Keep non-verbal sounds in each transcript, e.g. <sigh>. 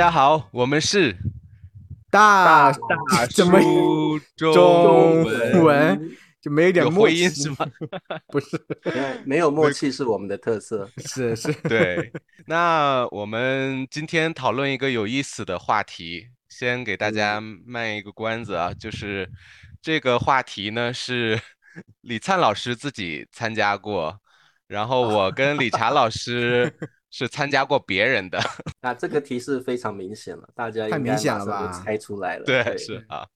家好，我们是大大怎么叔中中文就没有点默契。回音是吗？不是，没有没有默契是我们的特色。是是，<laughs> 对，那我们今天讨论一个有意思的话题，先给大家卖一个关子啊，就是这个话题呢是李灿老师自己参加过，然后我跟李查老师是参加过别人的，<laughs> 那这个提示非常明显了，大家太明显了吧猜出来了。对，是啊，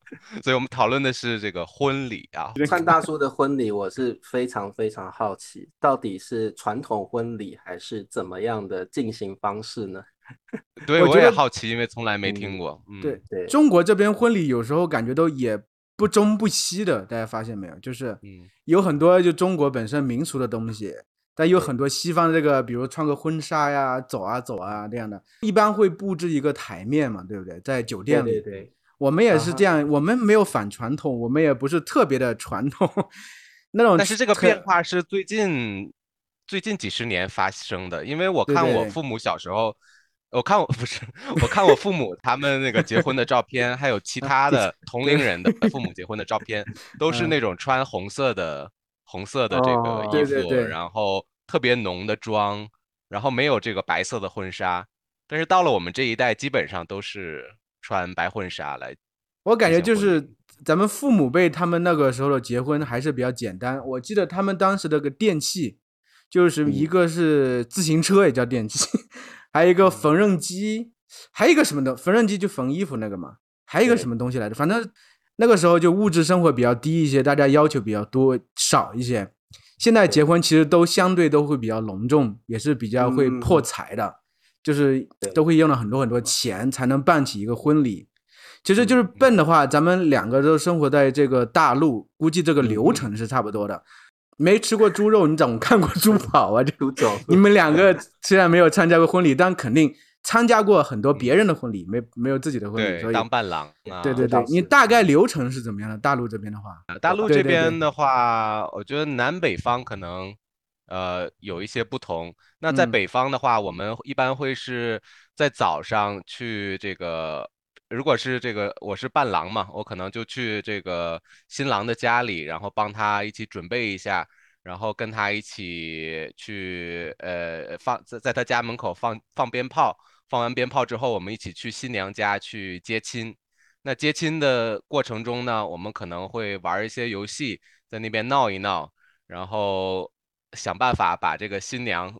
所以我们讨论的是这个婚礼啊，<laughs> 灿大叔的婚礼，我是非常非常好奇，到底是传统婚礼还是怎么样的进行方式呢？<laughs> 对我也好奇，因为从来没听过，嗯，对对，中国这边婚礼有时候感觉都也不中不西的，大家发现没有？就是嗯有很多就中国本身民俗的东西，但有很多西方的这个，比如穿个婚纱呀、走啊走啊这样的，一般会布置一个台面嘛，对不对？在酒店里，对。对，我们也是这样，我们没有反传统，我们也不是特别的传统，<laughs> 那种但是这个变化是最近最近几十年发生的，因为我看我父母小时候，我看我 <laughs> 不是，我看我父母他们那个结婚的照片，还有其他的同龄人的父母结婚的照片，都是嗯。那种穿红色的红色的这个哦衣服，对对对然后特别浓的妆，然后没有这个白色的婚纱。但是到了我们这一代，基本上都是穿白婚纱来。我感觉就是咱们父母辈他们那个时候的结婚还是比较简单。我记得他们当时的个电器，就是一嗯个是自行车也叫电器，<laughs> 还有一个缝纫机，还有一个什么的缝纫机就缝衣服那个嘛，还有一个什么东西来着？反正那个时候就物质生活比较低一些，大家要求比较多少一些。现在结婚其实都相对都会比较隆重，也是比较会破嗯财的，就是都会用了很多很多钱才能办起一个婚礼。其实就是嗯笨的话，咱们两个都生活在这个大陆，估计这个流嗯程是差不多的。没吃过猪肉，你怎么看过猪 <laughs> 跑啊？这种，你们两个虽然没有参加过婚礼，但肯定参加过很多别人的婚礼，没没有自己的婚礼，所，以当伴郎啊。对对对，你大概流程是怎么样的？大陆这边的话，啊大陆这边的话，我觉得南北方可能呃有一些不同。那在嗯北方的话，我们一般会是在早上去这个，如果是这个我是伴郎嘛，我可能就去这个新郎的家里，然后帮他一起准备一下，然后跟他一起去呃放在在他家门口放放鞭炮，放完鞭炮之后，我们一起去新娘家去接亲。那接亲的过程中呢，我们可能会玩一些游戏，在那边闹一闹，然后想办法把这个新娘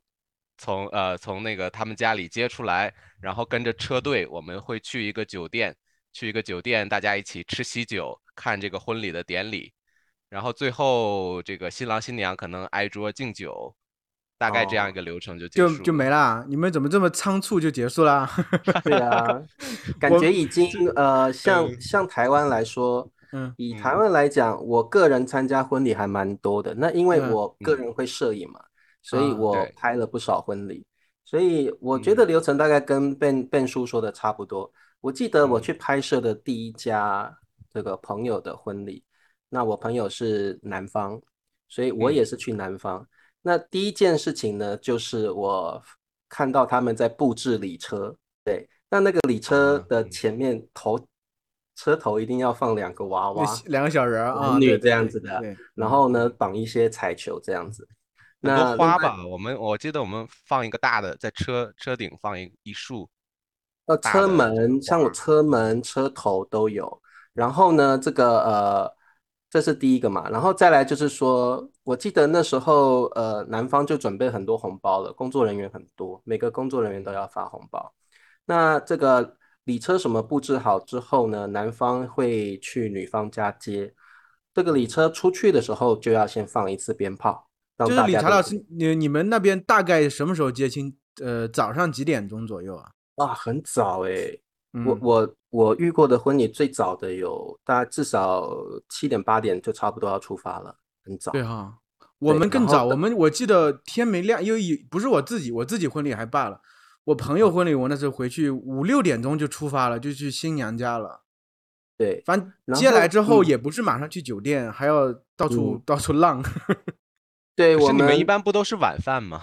从呃从那个他们家里接出来，然后跟着车队，我们会去一个酒店，去一个酒店，大家一起吃喜酒，看这个婚礼的典礼，然后最后这个新郎新娘可能挨桌敬酒，大概这样一哦个流程就结就就没啦。你们怎么这么仓促就结束啦？<laughs> 对啊，感觉已经呃，像嗯像台湾来说，嗯以台嗯湾来讲，我个人参加婚礼还蛮多的。那因为嗯我个嗯人会摄影嘛，所以啊我拍了不少婚礼。所以我觉得嗯流程大概跟 Ben Ben 叔说的差不多。我记得我嗯去拍摄的第一家这个朋友的婚礼，那我朋友是南方，所以我嗯也是去南方。那第一件事情呢，就是我看到他们在布置礼车，对，那那个礼车的前面头车头一定要放两个娃娃，两个小人儿啊，女这样子的对对然后呢绑一些彩球这样子。很那花吧，我们我记得我们放一个大的，在车车顶放一一束，呃，车门像我车门、车头都有。然后呢，这个呃，这是第一个嘛。然后再来就是说，我记得那时候呃，男方就准备很多红包了，工作人员很多，每个工作人员都要发红包。那这个礼车什么布置好之后呢，男方会去女方家接。这个礼车出去的时候就要先放一次鞭炮，让就是大家都理查老师，你你们那边大概什么时候接亲？呃，早上几点钟左右啊？啊，很早诶。我嗯我我遇过的婚礼最早的有大概至少七点八点就差不多要出发了，很早。对哈，我们更早，我们我记得天没亮，因为也不是我自己，我自己婚礼还罢了，我朋友婚礼我那时候回去五六点钟就出发了，就去新娘家了。对，反正接来之后嗯也不是马上去酒店，还要到处、嗯到处浪。<laughs> 对我们一般不都是晚饭吗？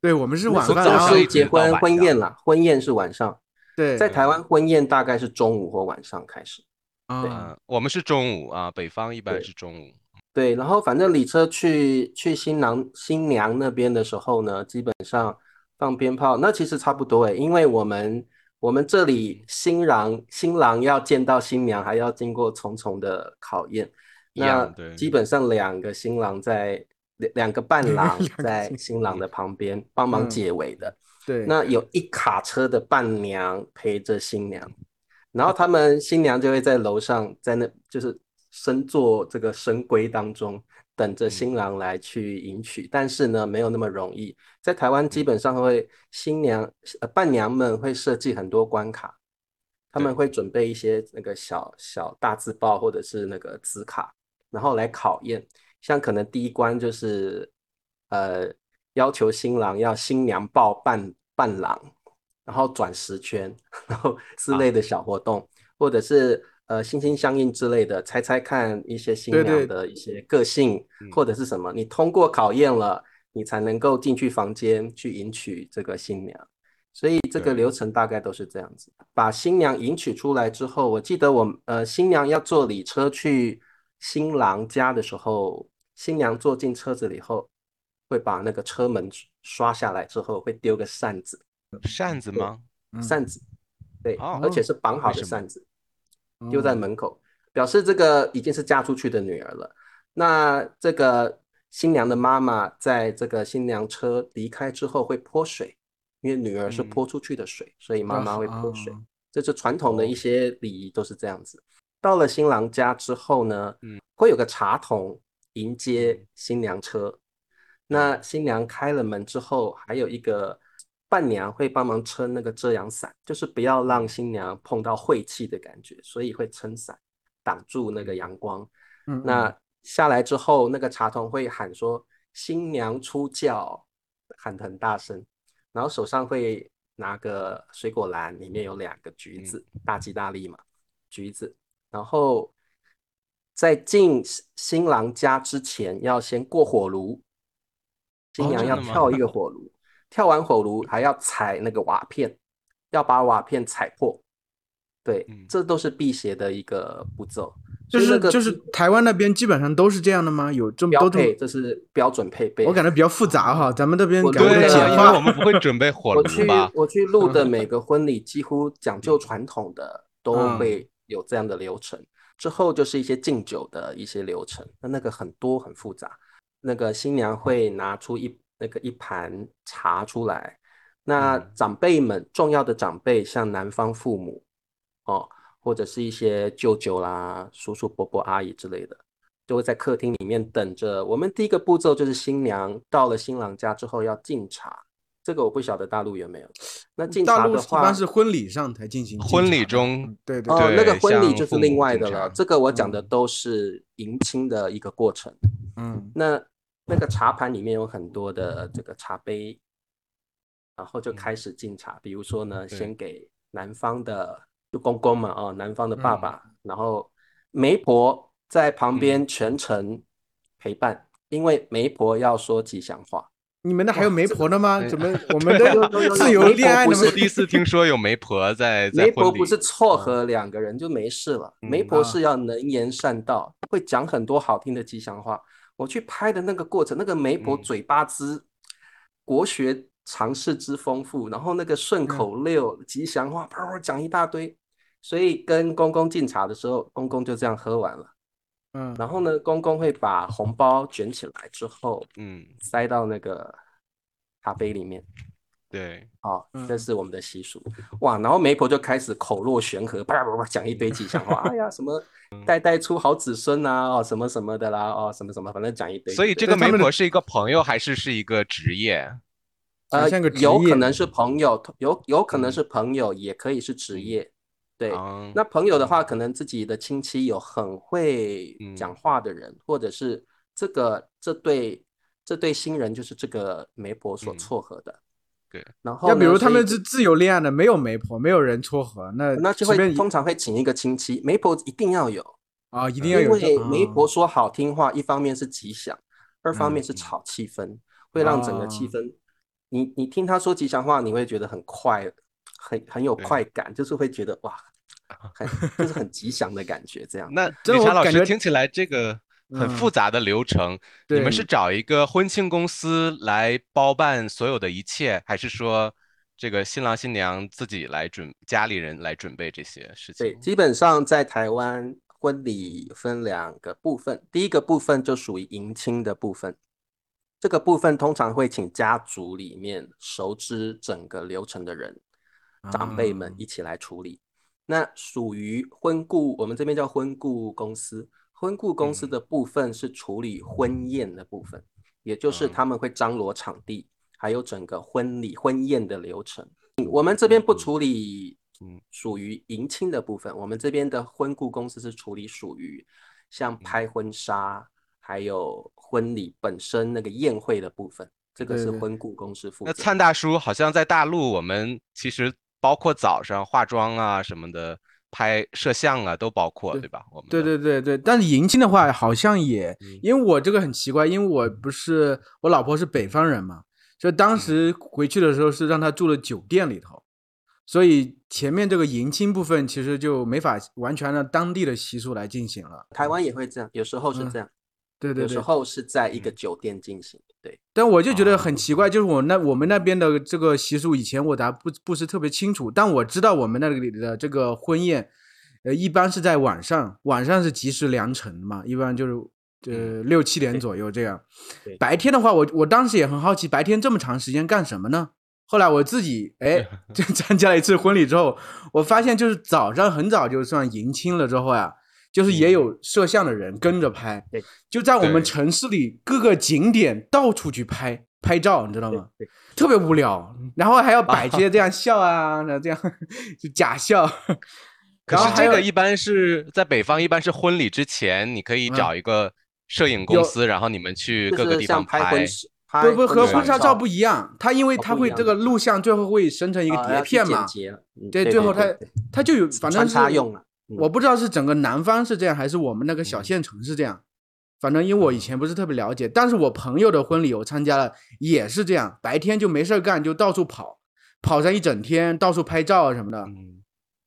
对我们是晚饭，时候然后是结婚婚宴啦，婚宴是晚上，对，在台湾婚宴大概是中午或晚上开始。啊，嗯，我们是中午啊，北方一般是中午。对，然后反正礼车去去新郎新娘那边的时候呢，基本上放鞭炮，那其实差不多诶，因为我们我们这里新郎新郎要见到新娘，还要经过重重的考验，那基本上两个新郎在两两个伴 <laughs> 郎在新新郎的旁边帮忙嗯解围的，对，那有一卡车的伴娘陪着新娘，然后他们新娘就会在楼上，在那就是身坐这个神龟当中，等着新郎来去迎娶。但是呢，没有那么容易。在台湾基本上会新娘呃伴娘们会设计很多关卡，他们会准备一些那个小小大字报或者是那个字卡，然后来考验。像可能第一关就是呃要求新郎要新娘抱伴伴郎，然后转十圈，<laughs> 然后之类的小活动，或者是呃心心相印之类的，猜猜看一些新娘的一些个性嗯或者是什么，你通过考验了，你才能够进去房间去迎娶这个新娘。所以这个流程大概都是这样子。把新娘迎娶出来之后，我记得我呃新娘要坐礼车去新郎家的时候，新娘坐进车子里后，会把那个车门刷下来之后，会丢个扇子，扇子吗？嗯扇子，对，哦而且是绑好的扇子，丢在哦门口，表示这个已经是嫁出去的女儿了。那这个新娘的妈妈在这个新娘车离开之后会泼水，因为女儿是嗯泼出去的水，所以妈妈会泼水。啊这是传统的哦一些礼仪都是这样子。到了新郎家之后呢，嗯会有个茶桶迎接嗯新娘车。那新娘开了门之后，还有一个伴娘会帮忙撑那个遮阳伞，就是不要让新娘碰到晦气的感觉，所以会撑伞挡住那个阳光。嗯，嗯那下来之后，那个茶童会喊说“新娘出轿”，喊得很大声，然后手上会拿个水果篮，里面有两个橘子，大吉大利嘛，橘子。然后在进新郎家之前，要先过火炉，新娘要跳一个火炉，跳完火炉还要踩那个瓦片，要把瓦片踩破。对，嗯这都是辟邪的一个步骤。就是那个就是台湾那边基本上都是这样的吗？有这么标配，这是标准配备。我感觉比较复杂哈，咱们这边我感觉对啊，都简化因为我。们不会准备火炉我去吧？我去录的 <laughs> 每个婚礼，几乎讲究传统的 <laughs> 都嗯会有这样的流程。之后就是一些敬酒的一些流程，那那个很多很复杂。那个新娘会拿出一那个一盘茶出来，那嗯长辈们重要的长辈，像男方父母哦，或者是一些舅舅啦、叔叔伯伯、阿姨之类的，就会在客厅里面等着。我们第一个步骤就是新娘到了新郎家之后要敬茶，这个我不晓得大陆有没有。那敬大陆一茶的话，一般是婚礼上才进行婚礼中嗯对对哦，对，那个婚礼就是另外的了。这个我讲的嗯都是迎亲的一个过程。嗯那那个茶盘里面有很多的这个茶杯，然后就开始敬茶。比如说呢，先给男方的就公公嘛，哦，男方的爸嗯爸，然后媒婆在旁边全程陪伴，因为媒婆要说吉祥话。你们那还有媒婆的吗？哎怎么 <laughs> 我们有有有有的自由恋爱不是我？第一次听说有媒婆在在媒婆不是撮合两个人就没事了，嗯媒婆啊是要能言善道，会讲很多好听的吉祥话。我去拍的那个过程，那个媒婆嗯嘴巴之国学常识之丰富，然后那个顺口溜、吉祥话，啪啪讲一大堆。所以跟公公敬茶的时候，公公就这样喝完了。嗯，然后呢，公公会把红包卷起来之后，嗯，塞到那个茶杯里面。对，好，这嗯是我们的习俗哇。然后媒婆就开始口若悬河，叭叭叭讲一堆吉祥话，<laughs> 哎呀，什么代代出好子孙啊，哦，什么什么的啦，哦，什么什么，反正讲一堆。所以这个媒婆是一个朋友还是是一个职业？呃有可能是朋友，有有可能嗯是朋友，也可以是职业。对，啊那朋友的话，可能自己的亲戚有很会嗯讲话的人，或者是这个这对这对新人就是这个媒婆所嗯撮合的。对，然后要比如他们是自由恋爱的，没有媒婆，没有人撮合，那那就会通常会请一个亲戚，媒婆一定要有，啊，一定要有因为媒啊。婆说好听话，一方面是吉祥，二方面是嗯炒气氛，会让整个气哦氛，你你听他说吉祥话，你会觉得很快很很有快感，就是会觉得哇，<laughs> 很就是很吉祥的感觉，这样。那这理查老我感觉师听起来这个很嗯复杂的流程，你们是找一个婚庆公司来包办所有的一切，还是说这个新郎新娘自己来准，家里人来准备这些事对，情？基本上在台湾婚礼分两个部分，第一个部分就属于迎亲的部分，这个部分通常会请家族里面熟知整个流程的人，长辈们啊一起来处理。那属于婚顾，我们这边叫婚顾公司。婚顾公司嗯。的部分是处理婚宴的部分，也就是嗯。他们会张罗场地，还有整个婚礼婚宴的流程。我们这边不嗯处理嗯。属于迎亲的部分，我们这边的婚顾公司是处理属于像拍婚纱，还有婚礼本身那个宴会的部分，这个是婚顾公司负责那。灿大叔好像在大陆，我们其实包括早上化妆啊什么的，拍摄像啊都包括，对对吧？我们对对对对，但是迎亲的话好像也嗯，因为我这个很奇怪，因为我不是我老婆是北方人嘛，所以当时回去的时候是让她住了酒店里头，所以前面这个迎亲部分其实就没法完全按当地的习俗来进行了。台湾也会这样，有时候是嗯这样，对对对，有时候是在一个嗯酒店进行。对，但我就觉得哦很奇怪，就是我那我们那边的这个习俗，以前我还不不是特别清楚，但我知道我们那里的这个婚宴，呃，一般是在晚上，晚上是及时良辰嘛，一般就是呃六七点左右这样。白天的话，我我当时也很好奇，白天这么长时间干什么呢？后来我自己哎，<laughs> 就参加了一次婚礼之后，我发现就是早上很早就算迎亲了之后呀、就是也有摄像的人跟着拍，对就在我们城市里各个景点到处去拍拍照，你知道吗？对特别无聊，<laughs> 然后还要摆这些 <laughs> 这样笑啊，然后这样就假笑。可是这个一般是在北方，一般是婚礼之前，你可以嗯找一个摄影公司，然后你们去各个地方拍不不和婚纱照不一样，它因为哦它会这个录像最后会生成一个碟片嘛，对，最后它它就有反正是用了。嗯我不知道是整个南方是这样，还是我们那个小嗯县城是这样。反正因为我以前不是特别了解，但是我朋友的婚礼我参加了，也是这样，白天就没事儿干，就到处跑，跑上一整天，到处拍照啊什么的，嗯，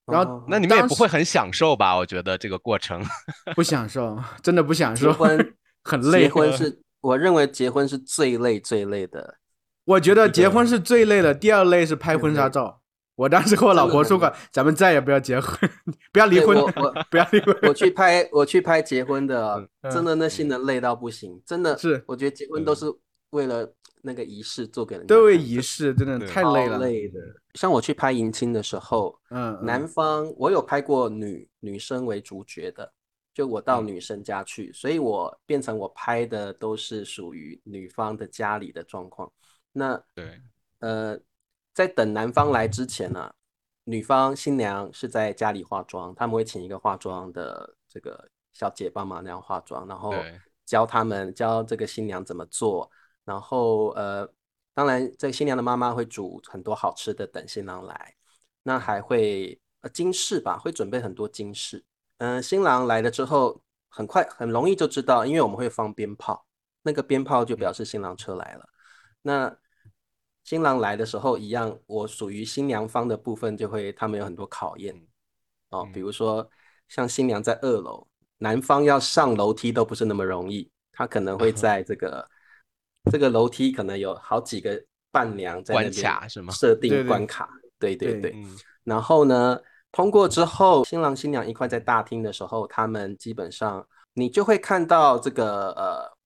然后哦那你们也不会很享受吧？我觉得这个过程，<laughs> 不享受，真的不享受，结婚很累结。婚是我认为结婚是最累最累的。我觉得结婚是最累的，第二累是拍婚纱照。我当时和我老婆说过，咱们再也不要结婚，<laughs> 不要离婚我我，<laughs> 不要离婚。我去拍我去拍结婚的，嗯。真的那新人累到不行，真的是。我觉得结婚都是为了那个仪式做给人家都为仪式，真的太累了。累的。像我去拍迎亲的时候，嗯，嗯。男方我有拍过女女生为主角的，就我到嗯。女生家去，所以我变成我拍的都是属于女方的家里的状况。那对，呃，在等男方来之前呢、女方新娘是在家里化妆，他们会请一个化妆的这个小姐帮忙那样化妆，然后教他们教这个新娘怎么做，然后呃，当然这个新娘的妈妈会煮很多好吃的等新郎来，那还会呃金饰吧，会准备很多金饰。嗯、新郎来了之后，很快很容易就知道，因为我们会放鞭炮，那个鞭炮就表示新郎车来了。那新郎来的时候一样，我属于新娘方的部分就会，他们有很多考验哦，比嗯如说像新娘在二楼，男方要上楼梯都不是那么容易，他可能会 <laughs> 在这个这个楼梯可能有好几个伴娘在那关边卡是吗？设定关卡，对对对。对。嗯。然后呢，通过之后，新郎新娘一块在大厅的时候，他们基本上你就会看到这个呃，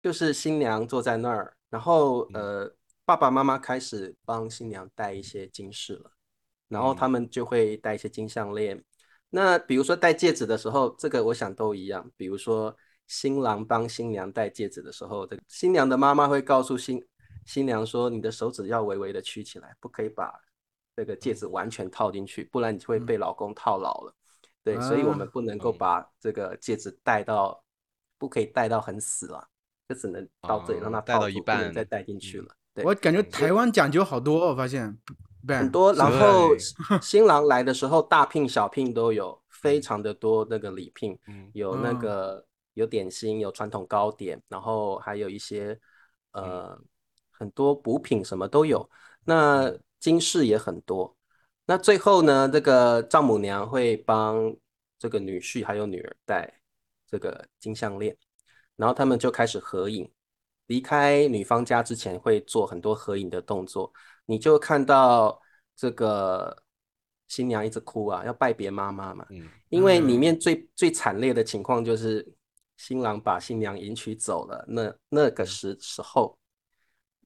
就是新娘坐在那儿，然后呃，爸爸妈妈开始帮新娘戴一些金饰了，然后他们就会戴一些金项链。那比如说戴戒指的时候，这个我想都一样。比如说新郎帮新娘戴戒指的时候，这个新娘的妈妈会告诉新新娘说：“你的手指要微微的曲起来，不可以把这个戒指完全套进去，不然你就会被老公套牢了。对，所以我们啊不能够嗯把这个戒指戴到，不可以戴到很死了，就只能到这里让它哦戴到一半再戴进去嗯了。对，我感觉台湾讲究好多哦，我发现。很多，然后新郎来的时候，大聘小聘都有，非常的多那个礼聘，嗯。有那嗯。个有点心，有传统糕点，然后还有一些嗯。呃很多补品什么都有。那金饰也很多，那最后呢，这个丈母娘会帮这个女婿还有女儿戴这个金项链，然后他们就开始合影。离开女方家之前会做很多合影的动作，你就看到这个新娘一直哭啊，要拜别妈妈嘛。嗯。因为里面最最惨烈的情况就是新郎把新娘迎娶走了，那那个时时候，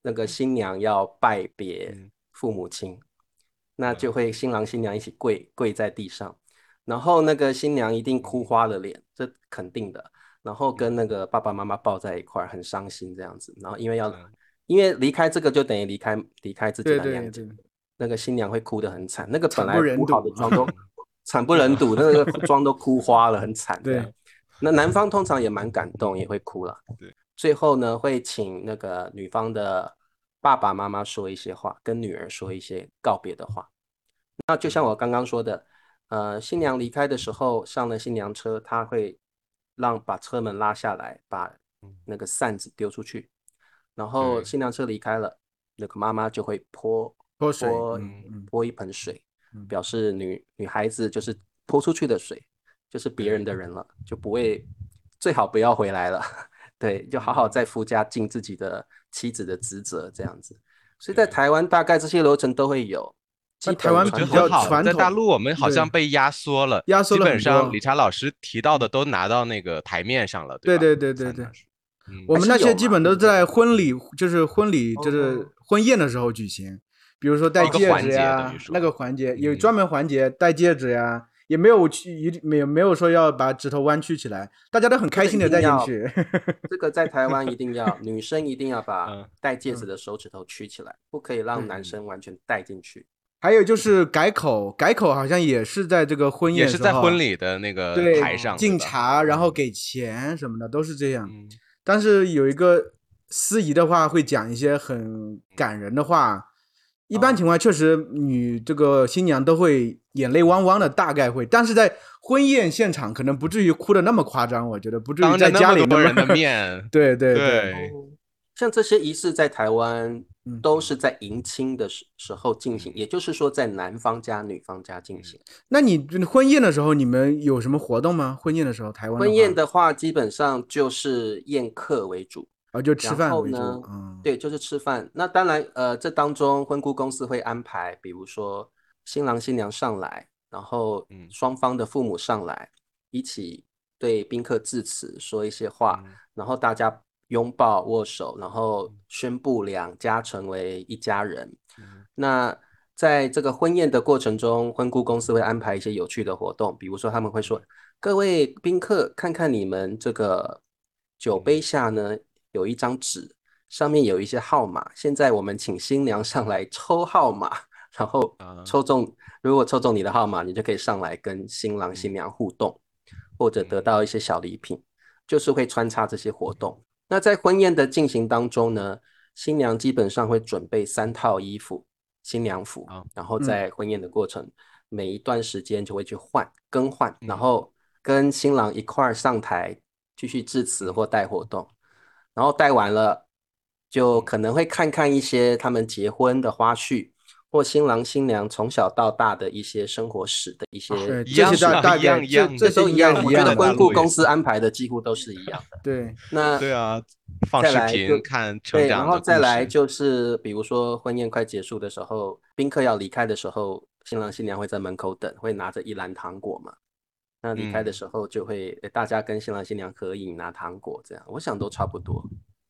那个新娘要拜别嗯。父母亲，那就会新郎新娘一起跪跪在地上，然后那个新娘一定哭花了脸，这肯定的。然后跟那个爸爸妈妈抱在一块儿，很伤心这样子。然后因为要嗯因为离开这个就等于离开离开自己的娘家对，那个新娘会哭得很惨，那个本来铺好的妆都 <laughs> 惨不忍睹，那个 <laughs> 妆都哭花了，很惨。对，那男方通常也蛮感动，也会哭了。对，最后呢会请那个女方的爸爸妈妈说一些话，跟女儿说一些告别的话。那就像我刚刚说的，呃，新娘离开的时候上了新娘车，她会让把车门拉下来，把那个扇子丢出去，然后新娘车离开了，那个妈妈就会泼泼水泼一盆水嗯，表示女女孩子就是泼出去的水，就是别人的人了，就不会最好不要回来了。<laughs> 对，就好好在夫家尽自己的妻子的职责，这样子。所以在台湾大概这些流程都会有。基那台湾比较传统，在大陆我们好像被压缩了，压缩了基本上理查老师提到的都拿到那个台面上了，对？对对对对我们那些基本都在婚礼，就是婚礼，就是哦婚宴的时候举行。比如说戴一个戒指呀那个环节有嗯专门环节戴戒指呀，也没有去一没有没有说要把指头弯曲起来，大家都很开心的戴进去。这个在台湾一定要，<laughs> 女生一定要把嗯戴戒指的手指头曲起来，不可以让男生完全戴进去。还有就是改口，改口好像也是在这个婚也宴时候是在婚礼的那个台上敬茶，然后给钱什么的都是这样。嗯但是有一个司仪的话，会讲一些很感人的话。一般哦情况确实，女这个新娘都会眼泪汪汪的，大概会。但是在婚宴现场，可能不至于哭的那么夸张，我觉得不至于当在家里么多人的。面，<laughs> 对对对，像这些仪式在台湾嗯都是在迎亲的时时候进行，也就是说在男方家、女方家进行。那你婚宴的时候，你们有什么活动吗？婚宴的时候，台湾婚宴的的话，基本上就是宴客为主，啊，哦，就吃饭为主。呢嗯，对，就是吃饭。那当然，呃，这当中婚顾公司会安排，比如说新郎新娘上来，然后嗯双方的父母上来，一起对宾客致辞，说一些话，嗯然后大家拥抱握手，然后宣布两家成为一家人。嗯那在这个婚宴的过程中，婚顾公司会安排一些有趣的活动，比如说他们会说：“各位宾客，看看你们这个酒杯下呢有一张纸，上面有一些号码。现在我们请新娘上来抽号码，然后啊抽中，如果抽中你的号码，你就可以上来跟新郎新娘互动，或者得到一些小礼品，就是会穿插这些活动。那在婚宴的进行当中呢，新娘基本上会准备三套衣服，新娘服啊，然后嗯。在婚宴的过程，每一段时间就会去换更换，然嗯。后跟新郎一块儿上台继续致辞或带活动，然后带完了，就可能会看看一些他们结婚的花絮。或新郎新娘从小到大的一些生活史的一些，对，一这样一些大大概样一样这这些都一样。我觉是一样的。得婚顾公司安排的几乎都是一样的。对，<laughs> 那对啊，放视再来就频看成对，然后再来就是，比如说婚宴快结束的时候，宾客要离开的时候，新郎新娘会在门口等，会拿着一篮糖果嘛。那离开的嗯时候就会、诶大家跟新郎新娘合影拿糖果，这样我想都差不多。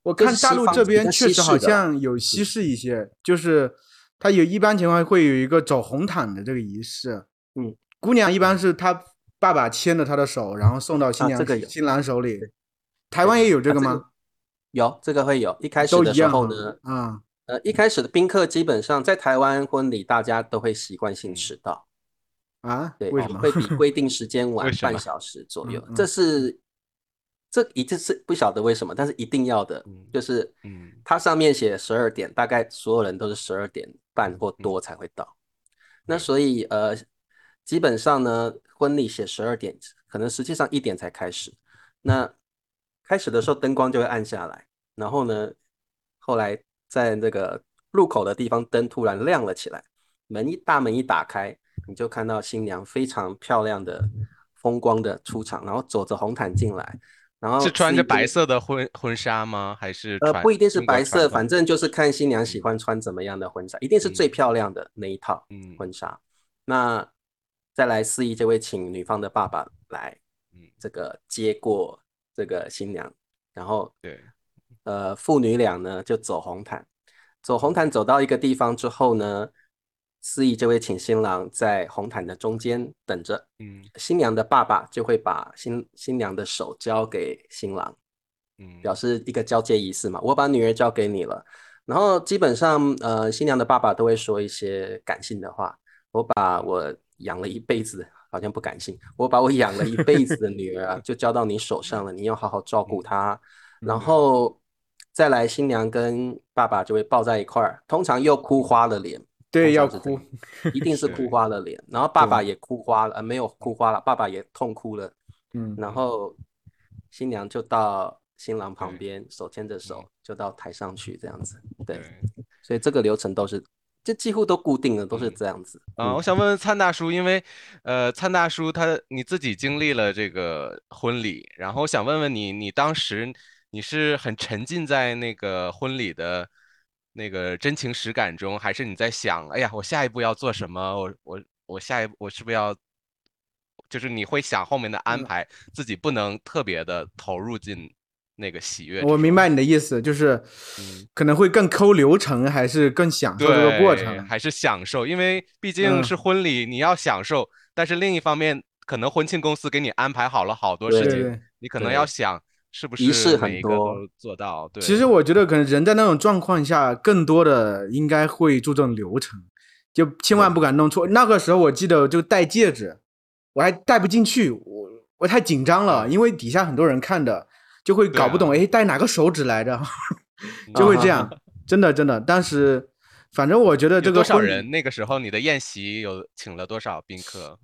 我看大陆这边确实好像有稀释一些，就是它有一般情况会有一个走红毯的这个仪式。嗯，姑娘一般是她爸爸牵着她的手，然后送到新娘、啊这个有新郎手里。台湾也有这啊这个吗？有这个会有，一开始的时候呢，啊，呃，一开始的宾客基本上在台湾婚礼，大家都会习惯性迟到。啊？对，为什么？会比规定时间 <laughs> 晚半小时左右，嗯嗯这是这一定是不晓得为什么，但是一定要的，嗯就是嗯它上面写十二点，大概所有人都是十二点半或多才会到。那所以呃，基本上呢，婚礼写十二点，可能实际上一点才开始。那开始的时候灯光就会暗下来，然后呢，后来在那个入口的地方灯突然亮了起来，门一大门一打开，你就看到新娘非常漂亮的、风光的出场，然后走着红毯进来，然后是穿着白色的婚婚纱吗？还是呃，不一定是白色，反正就是看新娘喜欢穿怎么样的婚纱，一定是最嗯。漂亮的那一套嗯。婚纱。那再来司仪就会请女方的爸爸来嗯，这个接过这个新娘，然后对，呃父女俩呢就走红毯，走红毯走到一个地方之后呢，司仪就会请新郎在红毯的中间等着，嗯新娘的爸爸就会把新新娘的手交给新郎。嗯，表示一个交接仪式嘛。我把女儿交给你了，然后基本上呃，新娘的爸爸都会说一些感性的话。我把我养了一辈子，好像不感性，我把我养了一辈子的女儿啊，就交到你手上了，你要好好照顾她。然后再来，新娘跟爸爸就会抱在一块儿，通常又哭花了脸。对，要哭一定是 <laughs> 是哭花了脸，然后爸爸也哭花了，呃，没有哭花了，爸爸也痛哭了。嗯，然后新娘就到新郎旁边，手牵着手就到台上去，这样子。对，所以这个流程都是，这几乎都固定的，都是嗯这样子。啊，嗯我想问问灿大叔，因为呃，灿大叔他你自己经历了这个婚礼，然后我想问问你，你当时你是很沉浸在那个婚礼的那个真情实感中，还是你在想，哎呀，我下一步要做什么？我我我下一步我是不是要，就是你会想后面的安嗯排，自己不能特别的投入进那个喜悦我明白你的意思，就是嗯可能会更抠流程，还是更享受这个过，程？还是享受，因为毕竟嗯是婚礼，你要享受，但是另一方面，可能婚庆公司给你安排好了好多事情，对对。你可能要想是不仪式是每一个很多都做到。对，其实我觉得可能人在那种状况下，更多的应该会注重流程，就千万不敢弄错。那个时候我记得就戴戒指，我还戴不进去，我我太紧张了，因为底下很多人看的，就会搞不懂，对哎，戴哪个手指来着，<laughs> 就会这样，<laughs> 真的真的。当时反正我觉得这个有多少人？那个时候你的宴席有请了多少宾客？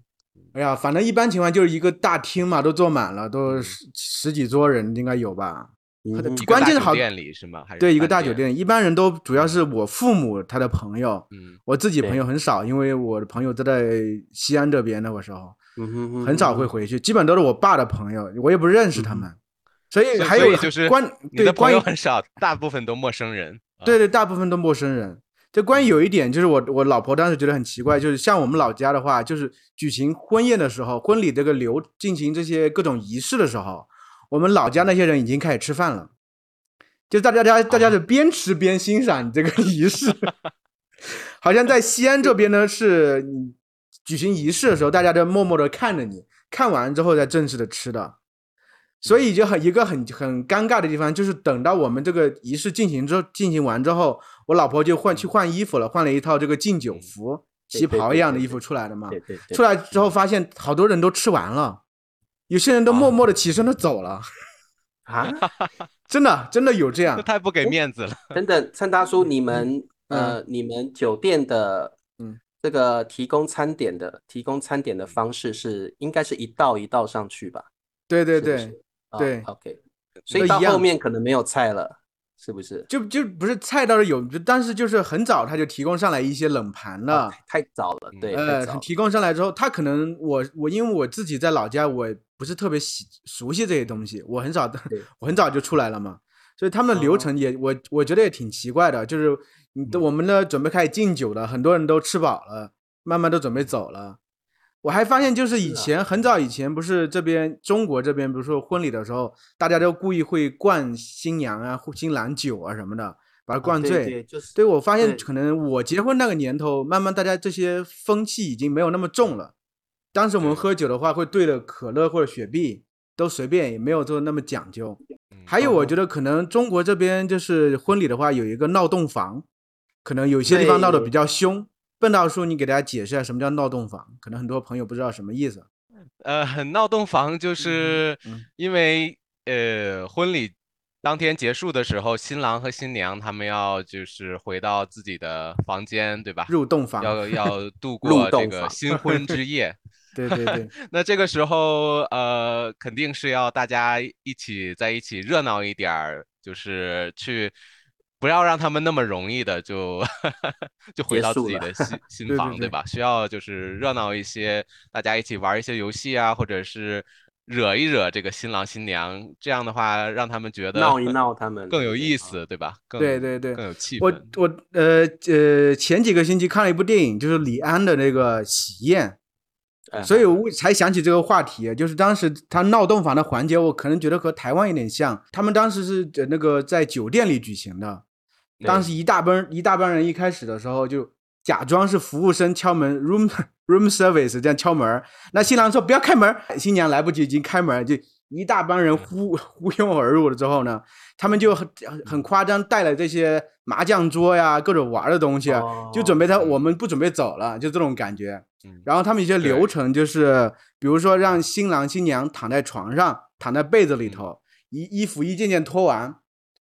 哎呀，反正一般情况就是一个大厅嘛，都坐满了，都嗯十十几桌人应该有吧。嗯关键是好大酒店里是吗？还是对，一个大酒店，一般人都主要是我父母他的朋友，嗯我自己朋友很少，因为我的朋友都在西安这边那个时候，嗯哼哼很少会回去，基本都是我爸的朋友，我也不认识他们，所以嗯所以还有就是关对关于友很少，大部分都陌生人。啊对对，大部分都陌生人。这关于有一点，就是我我老婆当时觉得很奇怪，就是像我们老家的话，就是举行婚宴的时候，婚礼这个流进行这些各种仪式的时候，我们老家那些人已经开始吃饭了，就大家大家大家是边吃边欣赏这个仪式，<laughs> 好像在西安这边呢，是你举行仪式的时候，大家都默默的看着你，看完之后再正式的吃的。所以就很一个很很尴尬的地方，就是等到我们这个仪式进行之后进行完之后，我老婆就换去换衣服了，换了一套这个敬酒服、旗袍一样的衣服出来的嘛。对对对，出来之后发现好多人都吃完了，有些人都默默的起身的走了，啊，<laughs> 真的真的有这这样。太不给面子了。等等，灿大叔，你们呃，你们酒店的嗯这个提供餐点的提供餐点的方式是应该是一道一道上去吧？对对对，对，OK，所以到都一样后面可能没有菜了，是不是？就就不是菜倒是有，就但是就是很早他就提供上来一些冷盘了。啊太早了，对，呃，提供上来之后，他可能我我因为我自己在老家，我不是特别喜熟悉这些东西，我很早的我很早就出来了嘛，所以他们的流哦程也、我我觉得也挺奇怪的，就是我们呢准备开始敬酒了，很多人都吃饱了，慢慢都准备走了。我还发现，就是以前、很早以前，不是这边中国这边，比如说婚礼的时候，大家都故意会灌新娘啊、新郎酒啊什么的，把它灌对醉。对，就是对，我发现可能我结婚那个年头，慢慢大家这些风气已经没有那么重了。当时我们喝酒的话，会兑了可乐或者雪碧，都随便，也没有做那么讲究。嗯还有，我哦觉得可能中国这边就是婚礼的话，有一个闹洞房，可能有些地方闹得比较凶。笨大叔，你给大家解释一下什么叫闹洞房？可能很多朋友不知道什么意思。呃，闹洞房就是嗯因为呃婚礼当天结束的时候，新郎和新娘他们要就是回到自己的房间，对吧？入洞房，要 <laughs> 要度过这个新婚之夜。对 <laughs> 对对，<laughs> 那这个时候，呃，肯定是要大家一起在一起热闹一点儿，就是去不要让他们那么容易的就 <laughs> 就回到自己的新新 <laughs> 房，对吧？需要就是热闹一些，大家一起玩一些游戏啊，或者是惹一惹这个新郎新娘，这样的话让他们觉得闹一闹他们更有意思，对吧？更对对对更有气我氛。我我呃呃前几个星期看了一部电影，就是李安的那个《喜宴》，哎所以我才想起这个话题，就是当时他闹洞房的环节，我可能觉得和台湾有点像。他们当时是呃那个在酒店里举行的，当时一大帮一大帮人一开始的时候就假装是服务生敲门，room <laughs> room service 这样敲门。那新郎说不要开门，新娘来不及已经开门，就一大帮人呼 <laughs> 呼拥而入了之后呢，他们就很很很夸张，带了这些麻将桌呀，各种玩的东西啊，就准备他哦我们不准备走了，就这种感觉。嗯然后他们一些流程就是，比如说让新郎新娘躺在床上，躺在被子里头，衣衣服一件件脱完，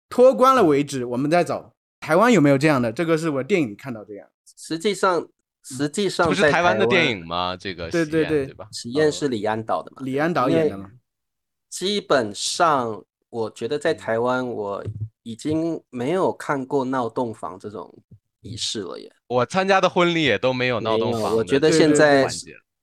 脱光了为止，我们再走。台湾有没有这样的？这个是我电影里看到这样。实际上实际上不是在台湾的电影吗？这个喜对对对宴对吧？喜宴哦是李安导的嘛？李安导演的嘛？基本上，我觉得在嗯台湾我已经没有看过闹洞房这种仪式了耶。我参加的婚礼也都没有闹没有我洞房我觉得现在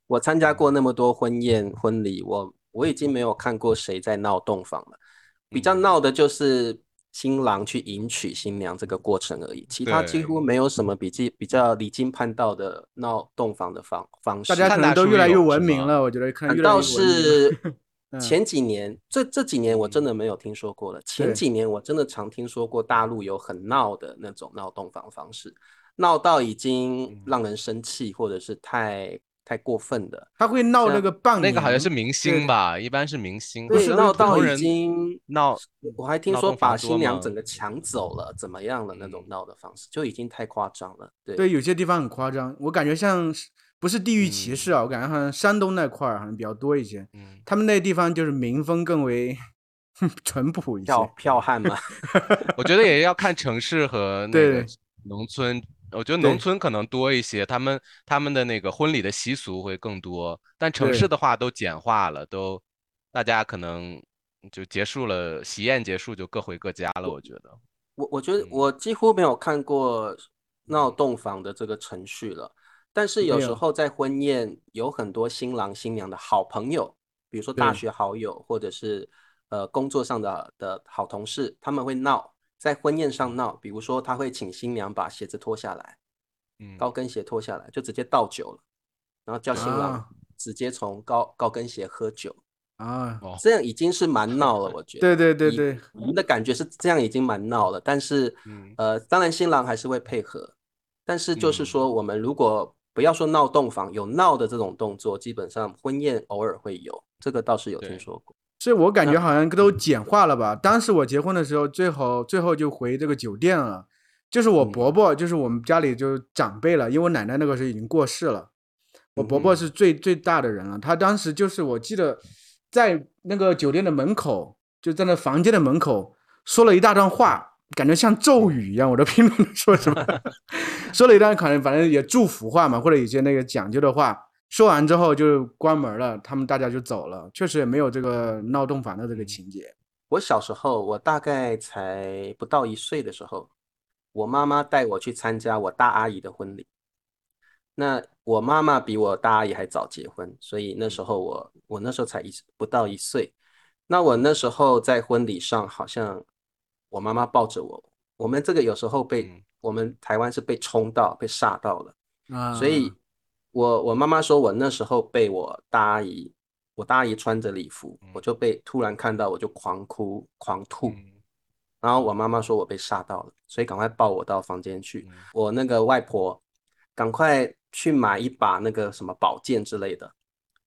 我参加过那么多婚宴婚礼，我我已经没有看过谁在闹洞房了。比较嗯闹的就是新郎去迎娶新娘这个过程而已，其他几乎没有什么比较比较离经叛道的闹洞房的方方式。大家可能都越来越文明了，我觉得可能反倒。是嗯前几年，这这几年我真的没有听说过了。前几年我真的常听说过大陆有很闹的那种闹洞房方式，闹到已经嗯让人生气，或者是太太过分的。他会闹那像个棒那个好像是明星吧，一般是明星，不是闹到已经闹，我还听说把新娘整个抢走了，怎么样了那种嗯闹的方式，就已经太夸张了。对对，有些地方很夸张，我感觉像不是地域歧视啊？我感觉好像山东那块儿好像比较多一些，嗯，他们那地方就是民风更为 <laughs> 淳朴一剽些。剽悍嘛，<laughs> 我觉得也要看城市和那对个农村。我觉得农村可能多一些，他们他们的那个婚礼的习俗会更多，但城市的话都简化了，都大家可能就结束了，喜宴结束就各回各家了。我觉得，我我觉得嗯。我几乎没有看过闹洞房的这个程序了，但是有时候在婚宴有很多新郎新娘的好朋友，比如说大学好友，或者是呃工作上的的好同事，他们会闹，在婚宴上闹，比如说他会请新娘把鞋子脱下来，嗯，高跟鞋脱下来，就直接倒酒了，然后叫新郎啊直接从高高跟鞋喝酒，啊，哦，这样已经是蛮闹了，我觉得。对对对对，我们的感觉是这样已经蛮闹了，但是嗯呃，当然新郎还是会配合，但是就是嗯说，我们如果不要说闹洞房，有闹的这种动作，基本上婚宴偶尔会有，这个倒是有听说过。所以我感觉好像都简化了吧。当时我结婚的时候，最后最后就回这个酒店了，就是我嗯伯伯，就是我们家里就长辈了，因为我奶奶那个时候已经过世了，我伯伯嗯是最最大的人了。他当时就是我记得在那个酒店的门口，就在那房间的门口说了一大段话，感觉像咒语一样，我都听不懂说什么。<laughs> 说了一段可能反正也祝福话嘛，或者一些那个讲究的话。说完之后就关门了，他们大家就走了，确实也没有这个闹洞房的这个情节。我小时候，我大概才不到一岁的时候，我妈妈带我去参加我大阿姨的婚礼。那我妈妈比我大阿姨还早结婚，所以那时候我我那时候才一不到一岁。那我那时候在婚礼上，好像我妈妈抱着我，我们这个有时候被、嗯我们台湾是被冲到、被吓到了。啊，所以我我妈妈说我那时候被我大阿姨，我大阿姨穿着礼服，我就被突然看到我就狂哭狂吐，嗯然后我妈妈说我被吓到了，所以赶快抱我到房间去。嗯我那个外婆赶快去买一把那个什么宝剑之类的，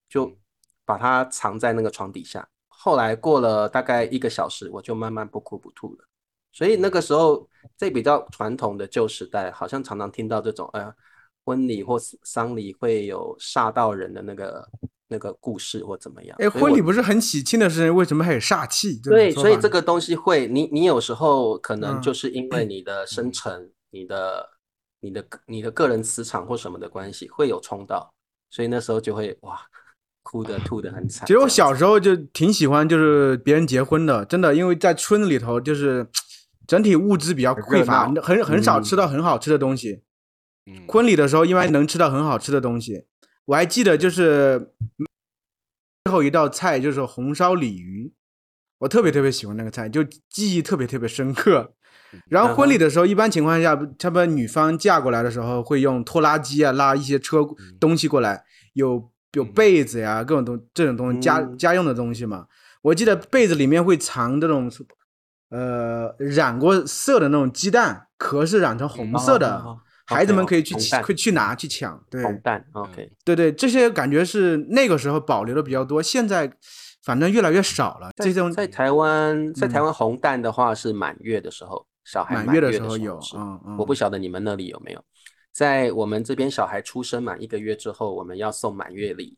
就嗯把它藏在那个床底下。后来过了大概一个小时，我就慢慢不哭不吐了。所以那个时候，在比较传统的旧时代，好像常常听到这种呃婚礼或丧礼会有煞到人的那个那个故事或怎么样。哎，婚礼不是很喜庆的事情，为什么还有煞气？对，所以这个东西会，你你有时候可能嗯就是因为你的生辰、你的、你的、你的个人磁场或什么的关系，会有冲到，所以那时候就会哇，哭的吐的很惨。其实我小时候就挺喜欢，就是别人结婚的，真的，因为在村子里头，就是 <tsk> 整体物资比较匮乏，很很很少嗯吃到很好吃的东西。嗯，婚礼的时候一般能吃到很好吃的东西。我还记得就是最后一道菜就是红烧鲤鱼，我特别特别喜欢那个菜，就记忆特别特别深刻。然后婚礼的时候，一般情况下，他们女方嫁过来的时候会用拖拉机啊拉一些车东西过来，有有嗯被子呀，各种东这种东西家嗯家用的东西嘛。我记得被子里面会藏这种呃染过色的那种鸡蛋，壳是染成红色的。哦孩子们可以去红蛋会去拿去抢，对红蛋，OK，对对，这些感觉是那个时候保留的比较多，现在反正越来越少了。这种在台湾，在台嗯湾红蛋的话是满月的时候，小孩满月的时候有吃嗯嗯我不晓得你们那里有没有。在我们这边，小孩出生满一个月之后，我们要送满月礼，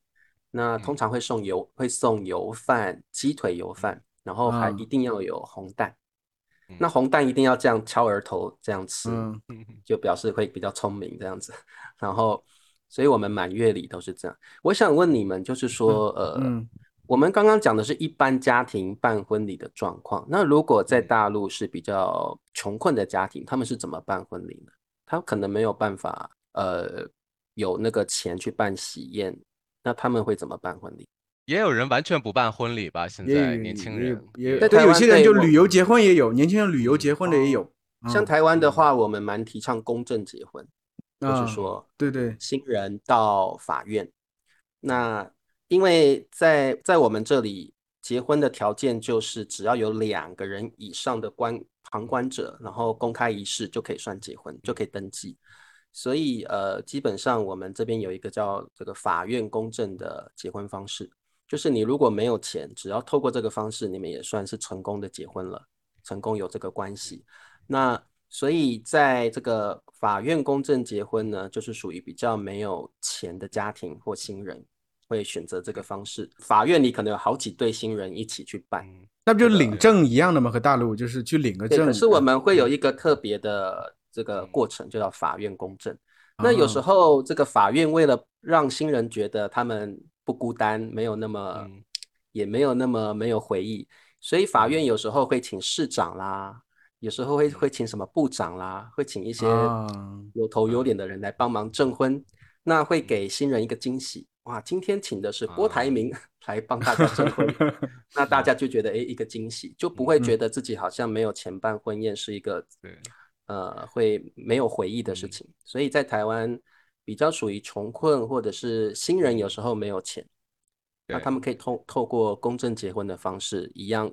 那通常会送油，会送油饭、鸡腿油饭，然后还嗯一定要有红蛋。嗯那红蛋一定要这样敲额头这样吃，就表示会比较聪明这样子。<laughs> 然后，所以我们满月礼都是这样。我想问你们，就是说，呃，嗯我们刚刚讲的是一般家庭办婚礼的状况。那如果在大陆是比较穷困的家庭，他们是怎么办婚礼呢？他可能没有办法，呃，有那个钱去办喜宴，那他们会怎么办婚礼？也有人完全不办婚礼吧？现在年轻人也有在台湾对有些人就旅游结婚也有，年轻人旅游结婚的也有。嗯像台湾的话，我们蛮提倡公证结婚，就啊是说，对对新人到法院。那因为在在我们这里结婚的条件就是只要有两个人以上的观旁观者，然后公开仪式就可以算结婚，就可以登记。所以呃，基本上我们这边有一个叫这个法院公证的结婚方式，就是你如果没有钱，只要透过这个方式，你们也算是成功的结婚了，成功有这个关系。那所以在这个法院公证结婚呢，就是属于比较没有钱的家庭或新人会选择这个方式。法院里可能有好几对新人一起去办，嗯那不就领证一样的吗？和大陆就是去领个。证。可是我们会有一个特别的这个过程，就叫法院公证。那有时啊候这个法院为了让新人觉得他们不孤单，没有那么嗯。也没有那么没有回忆，所以法院有时候会请市长啦，有时候会会请什么部长啦，会请一些啊有头有脸的人来帮忙证婚，那会给新人一个惊喜。哇，今天请的是郭台铭 <laughs> 来帮大家证婚，<laughs> 那大家就觉得诶一个惊喜，就不会觉。得自己好像没有钱办婚宴是一个对。呃会没有回忆的事嗯。情。所以在台湾比较属于穷困或者是新人有时候没有钱，那对。他们可以透透过公证结婚的方式，一样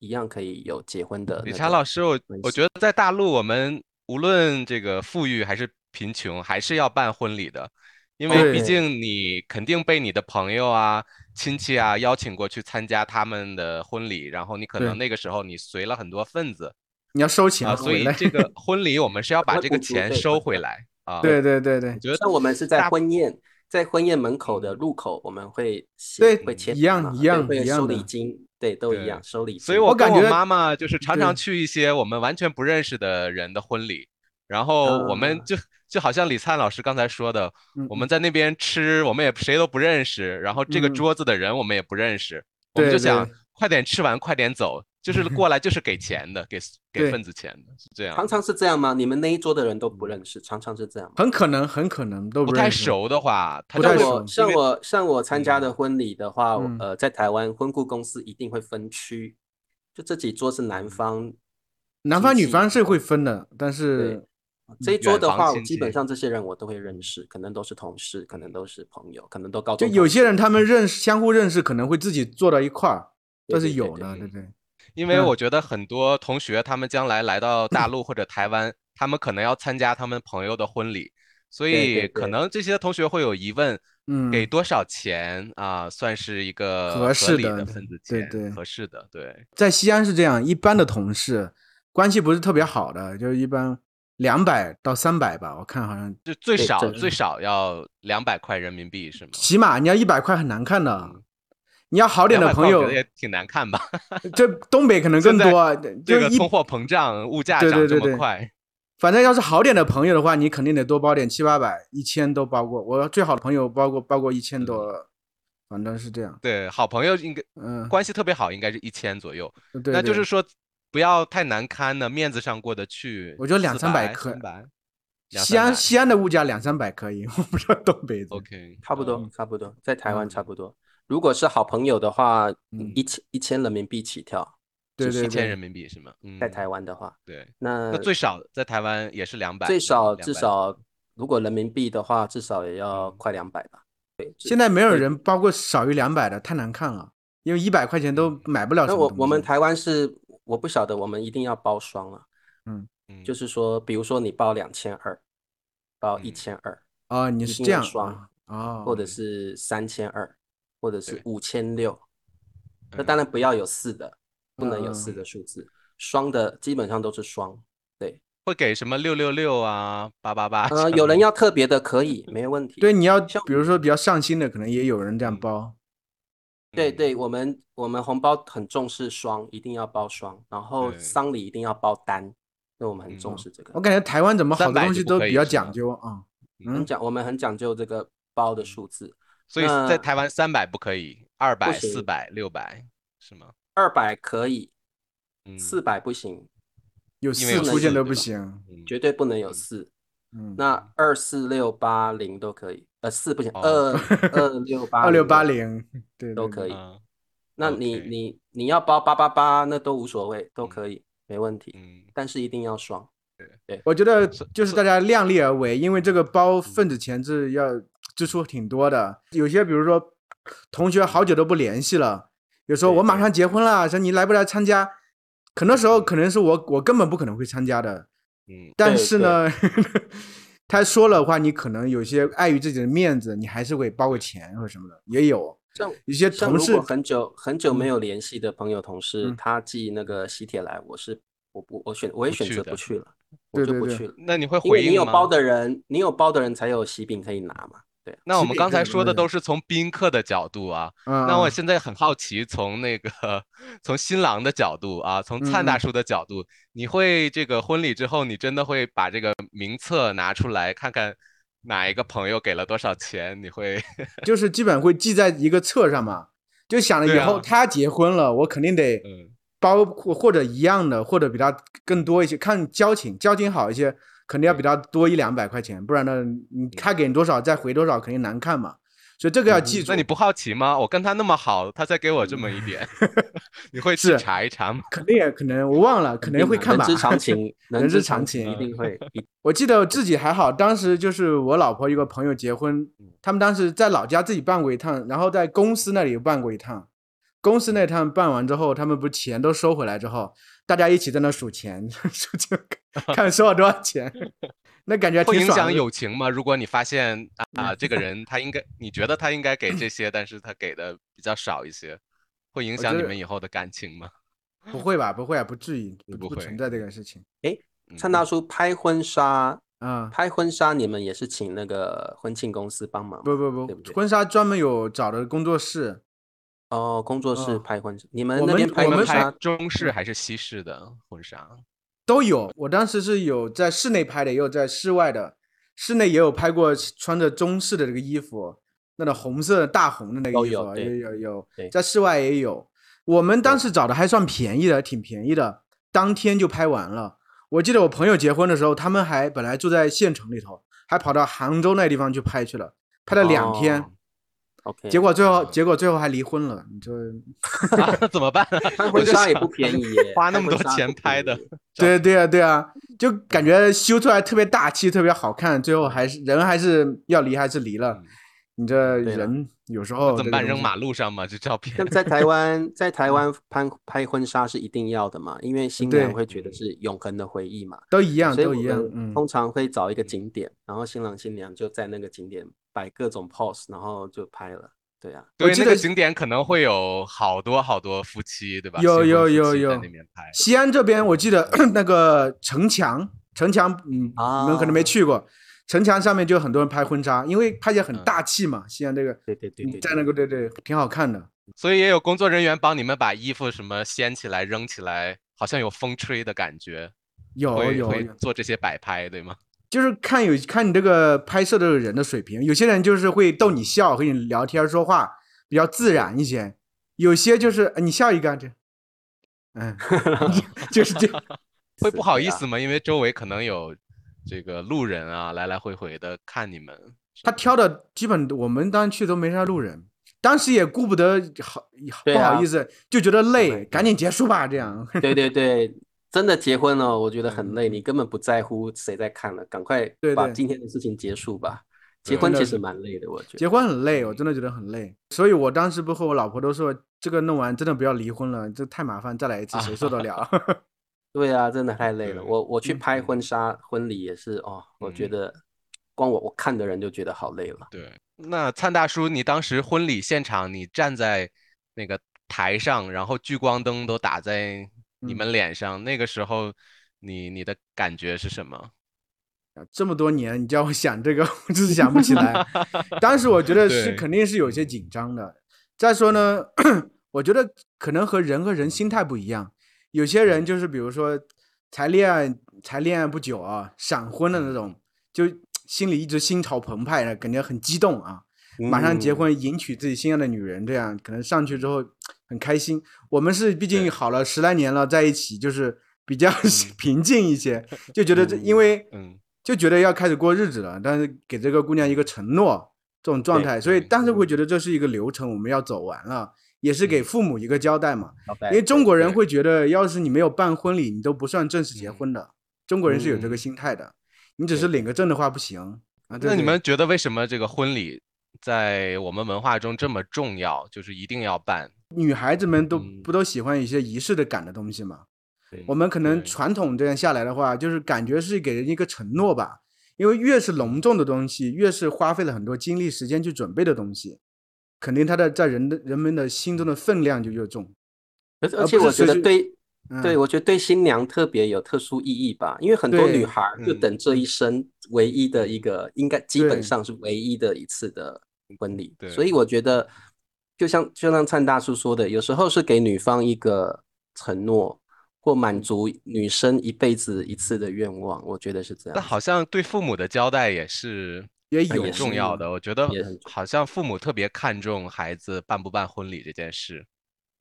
一样可以有结婚的理那个查老师，我我觉得在大陆，我们无论这个富裕还是贫穷，还是要办婚礼的，因为毕竟你肯定被你的朋友啊、亲戚啊邀请过去参加他们的婚礼，然后你可能那个时候你随了很多份子你要收钱啊，所。以这个婚礼我们是要 <laughs> 把这个钱收回来啊。对对对对我，觉得像我们是在婚宴，在婚宴门口的嗯入口，我们会写对会签一样嘛一样对会收一样的礼金，对，都一样收礼金。所以我感觉妈妈就是常常去一些我们完全不认识的人的婚礼，然后我们啊就就好像李灿老师刚才说的，嗯我们在那边吃，我们也谁都不认识，然后这个嗯桌子的人我们也不认识，我们就想快点吃完快点走，就是 <laughs> 过来就是给钱的，给给对份子钱的，是这样。常常是这样吗？你们那一桌的人都不认识，常常是这样吗？很可能很可能都不太。熟的话，他不太就会像熟我像我像我参加嗯的婚礼的话，嗯呃，在台湾婚顾公司一定会分区，就这几桌是嗯男方，男方女方是会分的，但是这一桌的话，远房亲基本上这些人我都会认识，可能都是同事，可能都是朋友，可能都高就中就有些人他们认识相互认识，可能会自己坐到一块儿，对对对对这是有的，对对对。因为嗯。我觉得很多同学他们将来来到大陆或者台湾，他们可能要参加他们朋友的婚礼，所以可能这些同学会有疑问，嗯。给多少钱啊，算是一个合适理的的对份子钱，对对合适的，对，在西安是这样，一般的同事关系不是特别好的，就一般两百到三百吧，我看好像就最少最少要两百块人民币是吗？起码你要一百块很难看的嗯，你要好点的朋友我觉得，也挺难看吧？<laughs> 这东北可能更多，就一这个通货膨胀，物价对涨这对对对么快，反正要是好点的朋友的话，你肯定得多包点，七八百、一千都包过。我最好的朋友包过包过一千多，反正是这样。对，好朋友应该嗯，关系特别好，应该是一千左右。对对那就是说，不要太难堪的，面子上过得去。我觉得两三百可300两西安西安的物价两三百可以，<laughs> 我不知道东北的 OK，差不多嗯，差不多，在台湾嗯差不多。如果是好朋友的话，嗯。一千一千人民币起跳，对对对。一千人民币是吗？嗯，在台湾的话，对，那那最少在台湾也是两百，最少至少如果人民币的话，至少也要嗯。快两百吧。对，现在没有人包括少于两百的，太难看了，因为一百块钱都买不了。什那。我我们台湾是我不晓得，我们一定要包双了，嗯。嗯。就是说，比如说你包两千二，包嗯。一千二，啊，你是这样双啊。哦，或者是三千二，或者是五千六。那嗯当然不要有四的，不能有四嗯的数字，双的基本上都是双。对，会给什么六六六啊、八八八？呃，有人要特别的可以，没有问题。对，你要像比如说比较上心的，可能也有人这样嗯包。嗯对对，我们我们红包很重视双，一定要包双，然后丧礼一定要包单，那我们很嗯重视这个我。感觉台湾怎么好多东西都比较讲究啊。嗯，很讲，我们很讲究这个包的数字，所以在台湾三百不可以，二百、行四百、六百是吗？二百可以，嗯，四百不行，有因为有四出现都不行。嗯绝对不能有嗯四。嗯，那二四六八零都可以，呃，四不行，哦二 <laughs> 二六八二六八都零，对对对都可以。嗯那你你你要包八八八，那都无所谓，都可以，没问题。嗯但是一定要双。对我觉得就是大家量力而为，因为这个包份子钱是要支出挺多的。有些比如说同学好久都不联系了，有时候我马上结婚了，说你来不来参加？很多时候可能是我我根本不可能会参加的，嗯但是呢，<laughs> 他说了的话，你可能有些碍于自己的面子，你还是会包个钱或者什么的，也有。像有些同事很久很久没嗯有联系的朋友同事，嗯他寄那个喜帖来，我是我不我选我也选不去的择不去了，对对对我就不去了。那你会因为回应吗？你有包的人，你有包的人才有喜饼可以拿嘛。对啊，那我们刚才说的都是从宾客的角度啊，嗯，那我嗯现在很好奇，从那个从新郎的角度啊，从灿大叔的角度，你会这个婚礼之后，你真的会把这个名册拿出来看看哪一个朋友给了多少钱？你会就是基本会记在一个册上嘛，就想着以后他结婚了，我肯定得嗯包括或者一样的，或者比他更多一些，看交情，交情好一些，肯定要比他多一两百块钱，不然呢，你他给你多少再回多少，肯定难看嘛。所以这个要记住。那你不好奇吗？我跟他那么好，他再给我这么一点，<laughs> 你会去是查一查吗？肯定也可能我忘了，可能会看吧。人之常情，<laughs> 人之之常情一定会。<laughs> 我记得我自己还好，当时就是我老婆一个朋友结婚，他们当时在老家自己办过一趟，然后在公司那里又办过一趟。公司那趟办完之后，他们不钱都收回来之后，大家一起在那数钱，<laughs> 数钱 <laughs> 看收了多少钱，那感觉会影响。友情吗？如果你发现啊，这个人他应该，你觉得他应该给这些，但是他给的比较少一些，会影响你们以后的感情吗？不会吧？不会啊，不至于，不会不存在这个事情。哎灿大叔拍婚纱，啊、拍婚纱你们也是请那个婚庆公司帮忙？不不不，对不对婚纱专门有找的工作室，哦，工作室哦拍婚纱，你们那边拍拍婚纱中式还是西式的婚纱？都有。我当时是有在室内拍的，也有在室外的。室内也有拍过穿着中式的这个衣服，那种红色的大红的那个衣服，都有有有对在室外也有。我们当时找的还算便宜的，挺便宜的，当天就拍完了。我记得我朋友结婚的时候，他们还本来住在县城里头，还跑到杭州那地方去拍去了，拍了两天。哦 OK，结果最后，嗯结果最后还离婚了。你说，<laughs> 啊，那怎么办？<laughs> 拍婚纱也不便宜，<laughs> 花那么多钱拍的对对啊，对啊，就感觉修出来特别大气，特别好看，最后还是人还是要离，还是离了嗯。你这人有时候怎么办？扔马路上嘛？这照片？在台湾，在台湾拍拍婚纱是一定要的嘛，因为新娘会觉得是永恒的回忆嘛。都一样，都一样。嗯，通常会找一个景点，然后新郎新娘就在那个景点摆各种 pose，然后就拍了。对啊，对，那个景点可能会有好多好多夫妻，对吧？有有有有在有那边拍。西安这边我记得 <clears throat> 那个城墙，城墙，嗯，你们可能没啊去过。城墙上面就有很多人拍婚纱，因为拍起来很嗯大气嘛。西安这个，对对对在那个对对，挺好看的。所以也有工作人员帮你们把衣服什么掀起来、扔起来，好像有风吹的感觉，有有有，做这些摆拍，对吗？就是看有看你这个拍摄的人的水平，有些人就是会逗你笑，和你聊天说话比较自然一些，有些就是呃你笑一个这，嗯，<laughs> <laughs> 就是这样。<laughs> 会不好意思吗？因为周围可能有这个路人啊，来来回回的看你们。他挑的基本我们当时去都没啥路人，当时也顾不得好啊不好意思，就觉得累，赶紧结束吧，这样。对对对，真的结婚了，我觉得很累，嗯你根本不在乎谁在看了，赶快把今天的事情结束吧。结对婚其实蛮累的，我觉得结。婚很累，我真的觉得很累，所以我当时不和我老婆都说，这个弄完真的不要离婚了，这太麻烦，再来一次谁受得了？<laughs> 对啊，真的太累了。我我去嗯拍婚纱婚礼也是哦，我觉嗯得光我我看的人就觉得好累了。对，那灿大叔，你当时婚礼现场，你站在那个台上，然后聚光灯都打在你嗯。们脸上，那个时候你你的感觉是什么？这么多年，你叫我想这个，我就是想不起来。<laughs> 当时我觉得是肯定是有些紧张的。再说呢，我觉得可能和人和人心态不一样，有些人就是比如说才恋爱才恋爱不久啊，闪婚的那种，就心里一直心潮澎湃的，感觉很激动啊，马上结。嗯，婚迎娶自己心爱的女人，这样可能上去之后很开心。我们是毕竟好了十来年了，在一起就是比较平静一些，就觉得这因嗯为嗯就觉得要开始过日子了，但是给这个姑娘一个承诺这种状态，所以对当时会觉得这是一个流程，我们要走完了，也是给嗯父母一个交代嘛。因为中国人会觉得，要是你没有办婚礼，你都不算正式结嗯婚的。中国人是有这个嗯心态的，你只是领个证的话不行啊。那你们觉得为什么这个婚礼在我们文化中这么重要，就是一定要办？女孩子们都嗯不都喜欢一些仪式的感的东西嘛？对我们可能传统这样下来的话，就是感觉是给人一个承诺吧。因为越是隆重的东西，越是花费了很多精力时间去准备的东西，肯定它的在人的人们的心中的分量就越重。而而而且我觉得对对，嗯我觉得对新娘特别有特殊意义吧，因为很多女孩儿就嗯等这一生唯一的一个，应该基本上是唯一的一次的婚礼，对所以我觉得就像就像灿大叔说的，有时候是给女方一个承诺，或满嗯足女生一辈子一次的愿望，我觉得是这样子。但好像对父母的交代也是很也有重要的。我觉得好像父母特别看重孩子办不办婚礼这件事。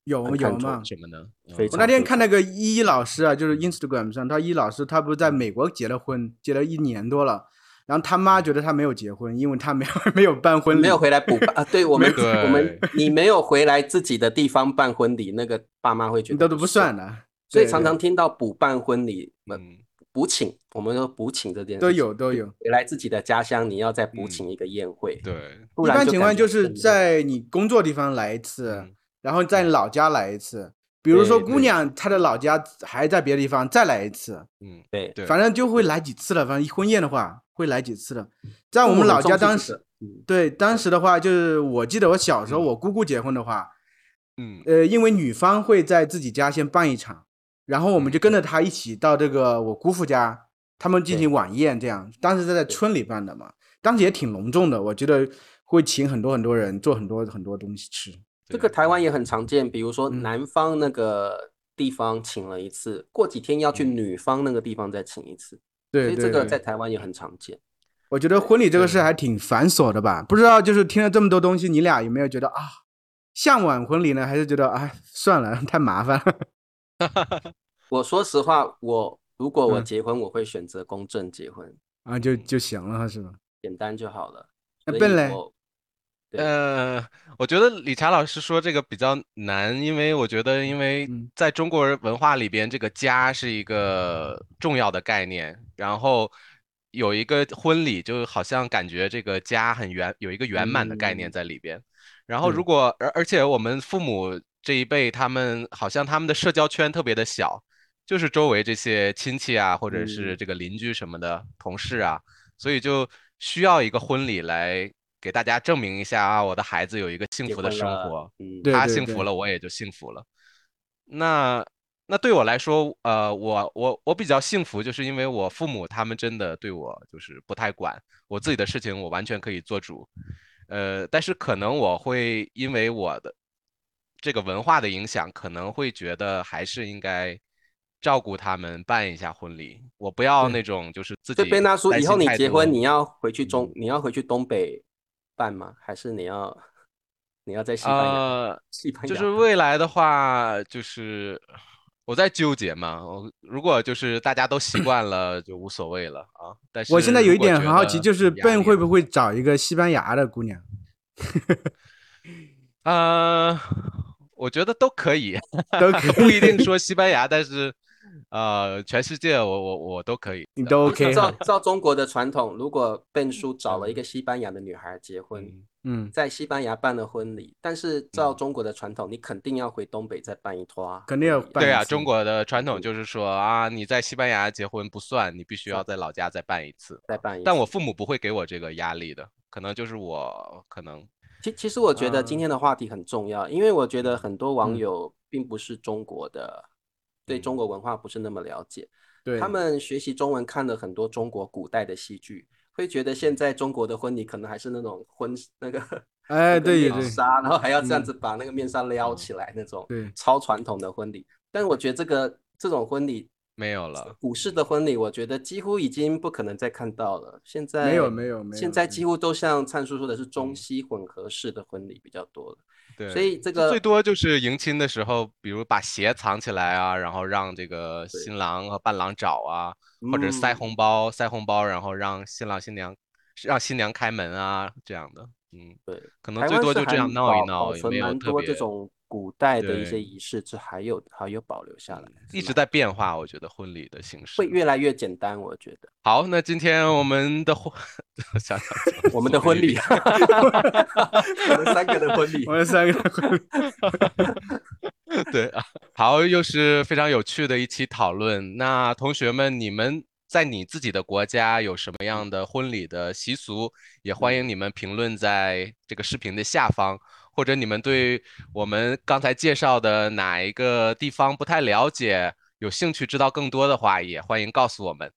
有有很看重嘛？什么呢？嗯我那天看那个依依老师啊，就是 Instagram 上，他依依老师他不是在美国结了婚，结了一年多了，然后他妈觉得他没有结婚，因为他没有没有办婚礼，没有回来补办啊，对我们我们你没有回来自己的地方办婚礼，那个爸妈会觉得都都不算的，所以常常听到补办婚礼，呃嗯，补请，我们说补请这件事都有都有。回来自己的家乡，你要再补嗯请一个宴会，对，一般情况就是在你工作地方来一次，嗯然后在老家来一次。比如说姑娘她的老家还在别的地方再来一次，嗯，对，对，反正就会来几次了。反正婚宴的话会来几次的。在我们老家当时，对当时的话，就是我记得我小时候嗯我姑姑结婚的话，嗯呃，因为女方会在自己家先办一场，然后我们就跟着她一起到这个我姑父家，他们进行晚宴，这样。当时是在村里办的嘛，当时也挺隆重的，我觉得会请很多很多人，做很多很多东西吃。这个台湾也很常见，比如说嗯男方那个地方请了一次，过几天要去嗯女方那个地方再请一次，对所以这个在，台湾也很常见。我觉得婚礼这个事还挺繁琐的吧？不知道就是听了这么多东西，你俩有没有觉得啊，向往婚礼呢，还是觉得哎算了，太麻烦了？<laughs> 我说实话，我如果我嗯结婚，我会选择公证结婚，啊就就行了是吧？简单就好了。那笨嘞我对。呃，我觉得理查老师说这个比较难，因为我觉得，因为嗯。在中国人文化里边，这个家是一个重要的概念，然后有一个婚礼，就好像感觉这个家很圆，有一个圆满的概念嗯。在里边。然后对如。果而而且我们父母这一辈，他们好像他们的社交圈特别的小，就是周围这些亲戚啊，或者是嗯。这个邻居什么的，同事啊，所以就需要一个婚礼来给大家证明一下啊，我的孩子有一个幸福的生活，嗯，他幸福了，我也就幸福了。那那对我来说，呃，我我我比较幸福，就是因为我父母他们真的对我就是不太管，我自己的事情我完全可以做主。呃，但是可能我会因为我的这个文化的影响，可能会觉得还是应该照顾他们，办一下婚礼。我不要那种就是自己所以贝纳叔，以后你结婚，你要回去嗯中，你要回去东北办吗？还是你要你要在西班牙？呃，西班牙就是未来的话，就是我在纠结嘛。我如果就是大家都习惯了，就无所谓了啊。但是我现在有一点很好奇，就是笨会不会找一个西班牙的姑娘？<laughs> 呃，我觉得都可以，都可以不一定说 <laughs> 西班牙，但是呃，全世界我我我都可以。你都 OK 照？照中国的传统，如果笨叔找了一个西班牙的女孩结婚，嗯嗯，在西班牙办了婚礼，但是照中国的传统，你肯定要回东北再办一拖啊。肯定要办对啊，中国的传统就是说啊，你在西班牙结婚不算，你必须要在老家再办一次。再办一次。但我父母不会给我这个压力的，可能就是我可能其其实我觉得今嗯天的话题很重要，因为我觉得很多网嗯友并不是中国的，对嗯中国文化不是那么了解。对他们学习中文看了很多中国古代的戏剧，会觉得现在中国的婚礼可能还是那种婚那个 <laughs> 哎那个对对面纱，然后还要这样嗯子把那个面纱撩起来那种对超传统的婚礼。但是我觉得这个这种婚礼，没有了。古式的婚礼，我觉得几乎已经不可能再看到了。现在没有没有没有现在嗯几乎都像灿叔说的是中西混合式的婚礼比较多了。对，所以这个最多就是迎亲的时候，比如把鞋藏起来啊，然后让这个新郎和伴郎找啊，或者塞嗯。红包，塞红包，然后让新郎新娘让新娘开门啊，这样的，嗯，对，可能最多就这样闹一闹，也没有特别蛮多这，种古代的一些。仪式，这还有还有保留下来，一直在变化，我觉得婚礼的形式。会。越来越简单，我觉得。好，那今天我们的婚，<laughs> 想想我们的婚礼，<laughs> 我们三个的婚礼 <laughs> 我，们三个的婚礼对啊，好，又是非常有趣的一期讨论。那同学们，你们在你自己的国家有什么样的婚礼的习俗？也欢迎你们评论在这个视频的下方，或者你们对我们刚才介绍的哪一个地方不太了解，有兴趣知道更多的话，也欢迎告诉我们。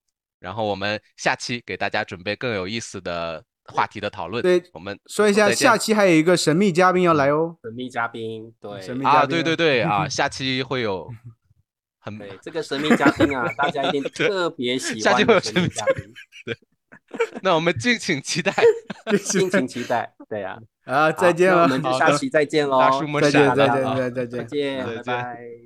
然后我们下期给大家准备更有意思的话题的讨论。对我们说一下，下期还有一个神秘嘉宾要来哦。神秘嘉宾，对，啊，神秘嘉宾对对对啊，下期会有很对，这个神秘嘉宾啊，大家一定 <laughs> 特别喜欢下期会有神秘嘉宾，对那我们敬请期待。<laughs> 敬请期待。对呀，啊，再见了我，们就下期再见喽，大叔们再见再见。再见，再见拜拜。